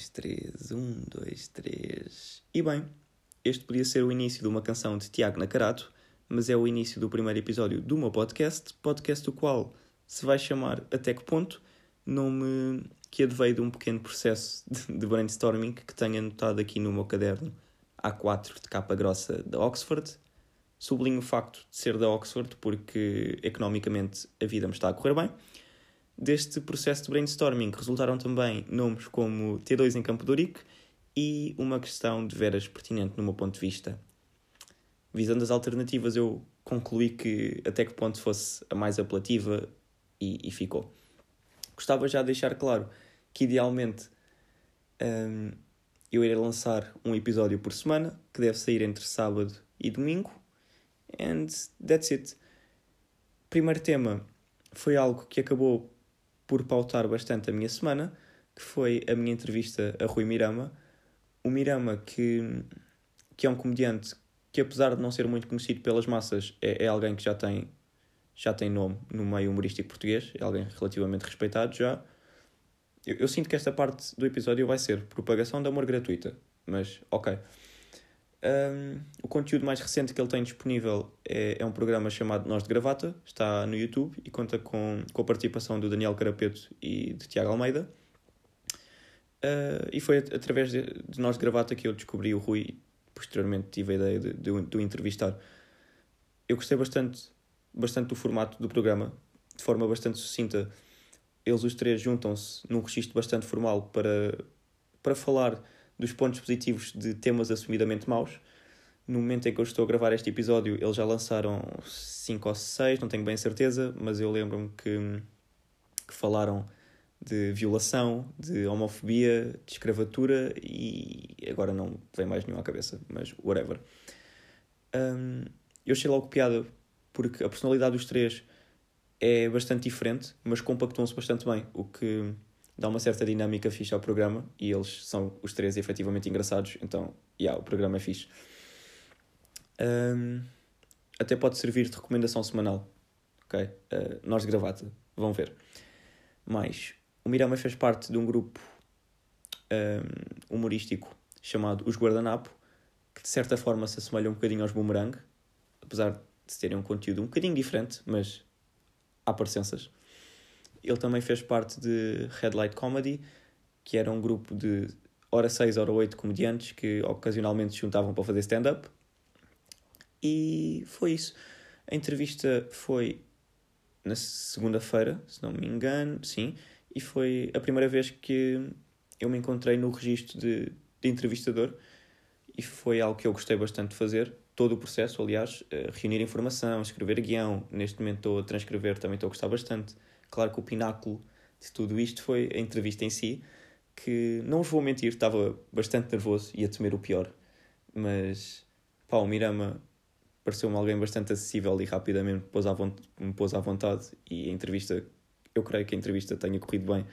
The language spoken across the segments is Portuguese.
dois, três, um, dois, três. E bem, este podia ser o início de uma canção de Tiago Nacarato, mas é o início do primeiro episódio do meu podcast, podcast do qual se vai chamar Até Que Ponto, nome que adveio de um pequeno processo de brainstorming que tenho anotado aqui no meu caderno A4 de capa grossa da Oxford. Sublinho o facto de ser da Oxford porque economicamente a vida me está a correr bem. Deste processo de brainstorming resultaram também nomes como T2 em Campo de Ourique e uma questão de veras pertinente no meu ponto de vista. Visando as alternativas, eu concluí que até que ponto fosse a mais apelativa e, e ficou. Gostava já de deixar claro que, idealmente, um, eu irei lançar um episódio por semana, que deve sair entre sábado e domingo. And that's it. Primeiro tema foi algo que acabou por pautar bastante a minha semana, que foi a minha entrevista a Rui Mirama. O Mirama, que, que é um comediante que, apesar de não ser muito conhecido pelas massas, é, é alguém que já tem, já tem nome no meio humorístico português, é alguém relativamente respeitado já. Eu, eu sinto que esta parte do episódio vai ser propagação de amor gratuita, mas ok. Um, o conteúdo mais recente que ele tem disponível é, é um programa chamado Nós de Gravata, está no YouTube e conta com, com a participação do Daniel Carapeto e de Tiago Almeida. Uh, e foi através de, de Nós de Gravata que eu descobri o Rui e posteriormente tive a ideia de, de, de o entrevistar. Eu gostei bastante, bastante do formato do programa, de forma bastante sucinta. Eles os três juntam-se num registro bastante formal para, para falar dos pontos positivos de temas assumidamente maus. No momento em que eu estou a gravar este episódio, eles já lançaram 5 ou 6, não tenho bem certeza, mas eu lembro-me que, que falaram de violação, de homofobia, de escravatura e agora não vem mais nenhum à cabeça, mas whatever. Um, eu achei logo piada porque a personalidade dos três é bastante diferente, mas compactam-se bastante bem, o que dá uma certa dinâmica fixe ao programa e eles são os três efetivamente engraçados, então, yeah, o programa é fixe. Um, até pode servir de recomendação semanal, ok? Uh, nós de gravata, vão ver. Mais, o Mirama fez parte de um grupo um, humorístico chamado Os Guardanapo, que de certa forma se assemelha um bocadinho aos Boomerang, apesar de terem um conteúdo um bocadinho diferente, mas há parecenças. Ele também fez parte de Red Light Comedy, que era um grupo de hora 6, hora 8 comediantes que ocasionalmente se juntavam para fazer stand-up. E foi isso. A entrevista foi na segunda-feira, se não me engano, sim, e foi a primeira vez que eu me encontrei no registro de, de entrevistador e foi algo que eu gostei bastante de fazer. Todo o processo, aliás, eh, reunir informação, escrever guião. Neste momento estou a transcrever, também estou a gostar bastante. Claro que o pináculo de tudo isto foi a entrevista em si, que não vos vou mentir, estava bastante nervoso e a temer o pior, mas pá, o Mirama pareceu-me alguém bastante acessível e rapidamente me pôs, me pôs à vontade e a entrevista, eu creio que a entrevista tenha corrido bem.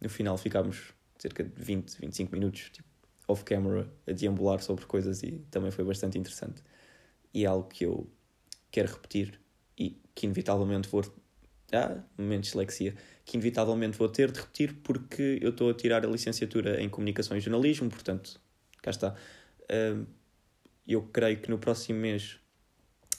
No final ficámos cerca de 20, 25 minutos tipo, off-camera a deambular sobre coisas e também foi bastante interessante. E é algo que eu quero repetir e que inevitavelmente vou há momentos de dislexia que inevitavelmente vou ter de repetir porque eu estou a tirar a licenciatura em Comunicação e Jornalismo, portanto, cá está. Eu creio que no próximo mês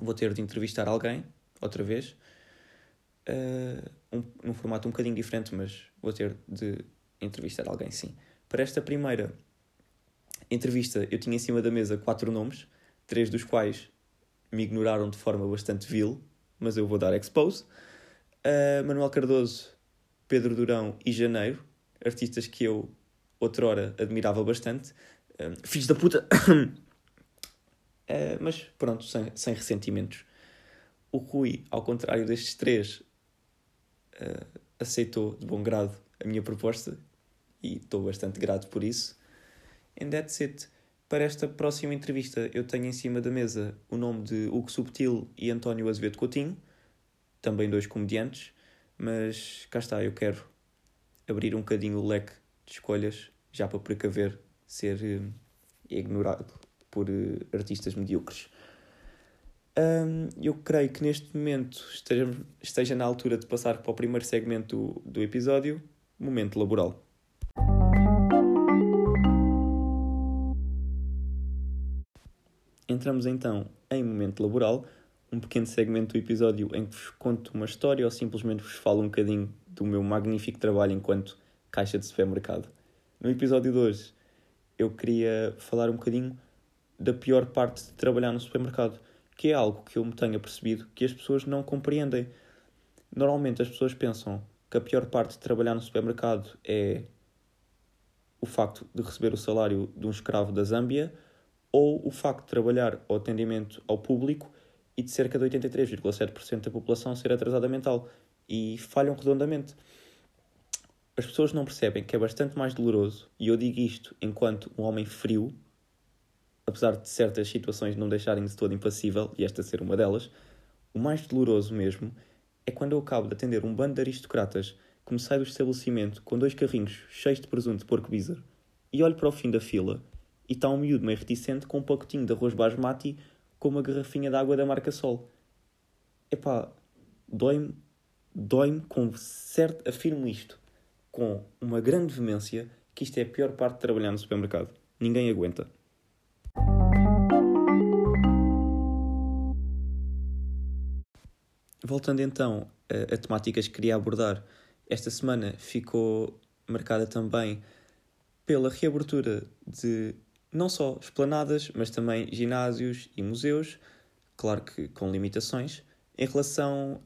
vou ter de entrevistar alguém, outra vez, ah, um, num formato um bocadinho diferente, mas vou ter de entrevistar alguém, sim. Para esta primeira entrevista, eu tinha em cima da mesa quatro nomes, três dos quais me ignoraram de forma bastante vil, mas eu vou dar expose uh, Manuel Cardoso, Pedro Durão e Janeiro, artistas que eu outrora admirava bastante. Uh, filhos da puta! uh, mas pronto, sem, sem ressentimentos. O Rui, ao contrário destes três, uh, aceitou de bom grado a minha proposta e estou bastante grato por isso. And that's it. Para esta próxima entrevista, eu tenho em cima da mesa o nome de Hugo Subtil e António Azevedo Coutinho também dois comediantes, mas cá está, eu quero abrir um bocadinho o leque de escolhas, já para precaver ser uh, ignorado por uh, artistas medíocres. Um, eu creio que neste momento esteja, esteja na altura de passar para o primeiro segmento do, do episódio, momento laboral. Entramos então em momento laboral, um pequeno segmento do episódio em que vos conto uma história ou simplesmente vos falo um bocadinho do meu magnífico trabalho enquanto caixa de supermercado. No episódio de hoje, eu queria falar um bocadinho da pior parte de trabalhar no supermercado, que é algo que eu me tenho percebido que as pessoas não compreendem. Normalmente as pessoas pensam que a pior parte de trabalhar no supermercado é o facto de receber o salário de um escravo da Zâmbia ou o facto de trabalhar ao atendimento ao público e de cerca de 83,7% da população ser atrasada mental e falham redondamente. As pessoas não percebem que é bastante mais doloroso, e eu digo isto enquanto um homem frio, apesar de certas situações não deixarem de todo impassível, e esta ser uma delas, o mais doloroso mesmo é quando eu acabo de atender um bando de aristocratas que me sai do estabelecimento com dois carrinhos cheios de presunto de porco bizar e olho para o fim da fila e está um miúdo meio reticente com um pacotinho de arroz basmati com uma garrafinha de água da marca Sol. Epá, dói-me, dói-me com certo, afirmo isto, com uma grande veemência, que isto é a pior parte de trabalhar no supermercado. Ninguém aguenta. Voltando então a, a temáticas que queria abordar, esta semana ficou marcada também pela reabertura de não só esplanadas, mas também ginásios e museus, claro que com limitações. Em relação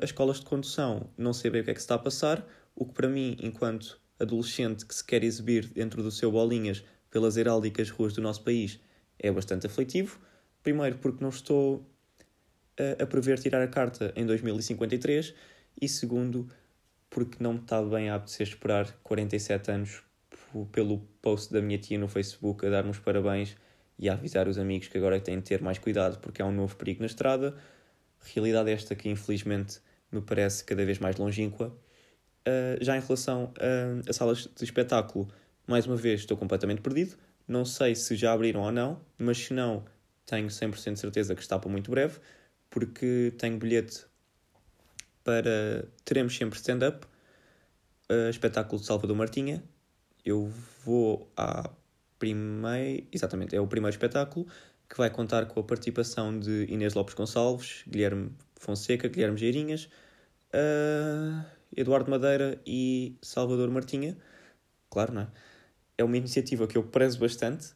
às escolas de condução, não sei bem o que é que se está a passar, o que para mim, enquanto adolescente que se quer exibir dentro do seu bolinhas pelas heráldicas ruas do nosso país, é bastante aflitivo. Primeiro, porque não estou a, a prever tirar a carta em 2053, e segundo, porque não me está bem a apetecer esperar 47 anos pelo post da minha tia no Facebook a dar-me os parabéns e a avisar os amigos que agora têm de ter mais cuidado porque há um novo perigo na estrada. Realidade esta que infelizmente me parece cada vez mais longínqua. Uh, já em relação a, a salas de espetáculo, mais uma vez estou completamente perdido. Não sei se já abriram ou não, mas se não, tenho 100% de certeza que está para muito breve, porque tenho bilhete para. Teremos sempre stand-up, uh, espetáculo de Salvador Martinha, eu vou à primeira. Exatamente, é o primeiro espetáculo que vai contar com a participação de Inês Lopes Gonçalves, Guilherme Fonseca, Guilherme Geirinhas, uh, Eduardo Madeira e Salvador Martinha. Claro, não é? É uma iniciativa que eu prezo bastante.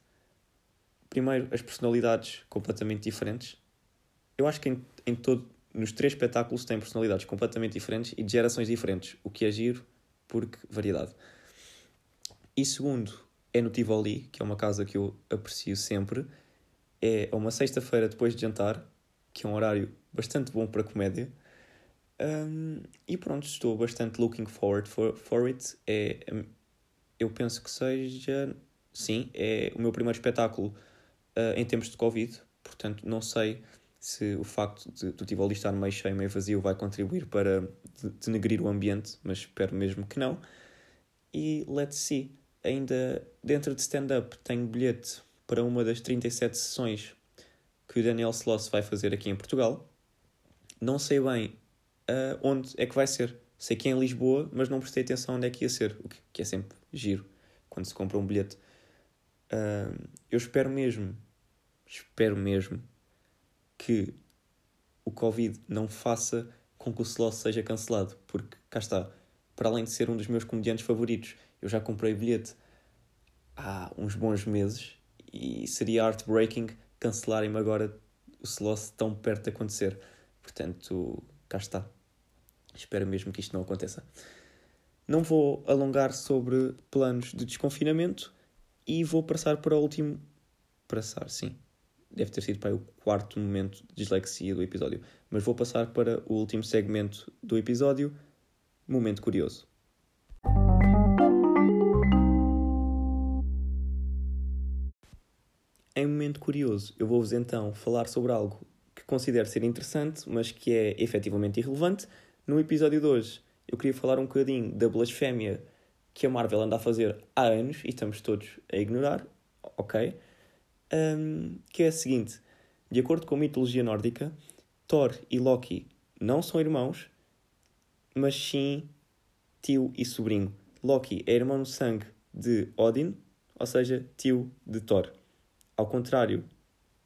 Primeiro, as personalidades completamente diferentes. Eu acho que em, em todo, nos três espetáculos tem personalidades completamente diferentes e de gerações diferentes, o que é giro, porque variedade. E segundo, é no Tivoli, que é uma casa que eu aprecio sempre. É uma sexta-feira depois de jantar, que é um horário bastante bom para comédia. Um, e pronto, estou bastante looking forward for, for it. É, eu penso que seja, sim, é o meu primeiro espetáculo uh, em tempos de Covid, portanto não sei se o facto de, do Tivoli estar meio cheio, meio vazio vai contribuir para denegrir o ambiente, mas espero mesmo que não. E let's see ainda dentro de stand-up tenho bilhete para uma das 37 sessões que o Daniel Sloss vai fazer aqui em Portugal. Não sei bem uh, onde é que vai ser. Sei que é em Lisboa, mas não prestei atenção onde é que ia ser, o que é sempre giro quando se compra um bilhete. Uh, eu espero mesmo, espero mesmo que o Covid não faça com que o Sloss seja cancelado, porque cá está, para além de ser um dos meus comediantes favoritos eu já comprei bilhete há uns bons meses e seria heartbreaking cancelarem-me agora o Sloth tão perto de acontecer. Portanto, cá está. Espero mesmo que isto não aconteça. Não vou alongar sobre planos de desconfinamento e vou passar para o último. Passar, sim. Deve ter sido para o quarto momento de dislexia do episódio. Mas vou passar para o último segmento do episódio Momento Curioso. Em momento curioso, eu vou-vos então falar sobre algo que considero ser interessante, mas que é efetivamente irrelevante. No episódio de hoje, eu queria falar um bocadinho da blasfémia que a Marvel anda a fazer há anos e estamos todos a ignorar, ok? Um, que é a seguinte: de acordo com a mitologia nórdica, Thor e Loki não são irmãos, mas sim tio e sobrinho. Loki é irmão de sangue de Odin, ou seja, tio de Thor. Ao contrário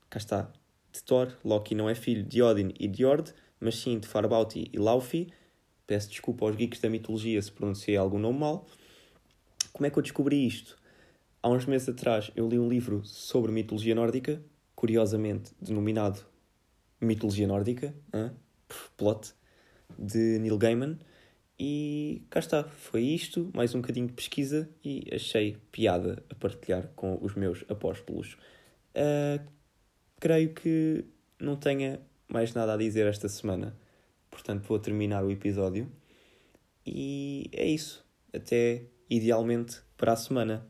cá está, de Thor. Loki não é filho de Odin e de Ord, mas sim de Farbauti e Laufey. Peço desculpa aos geeks da mitologia se pronunciei algum nome mal. Como é que eu descobri isto? Há uns meses atrás eu li um livro sobre mitologia nórdica, curiosamente denominado Mitologia Nórdica, hein? plot, de Neil Gaiman. E cá está, foi isto, mais um bocadinho de pesquisa e achei piada a partilhar com os meus apóstolos. Uh, creio que não tenha mais nada a dizer esta semana, portanto vou terminar o episódio. E é isso. Até idealmente para a semana.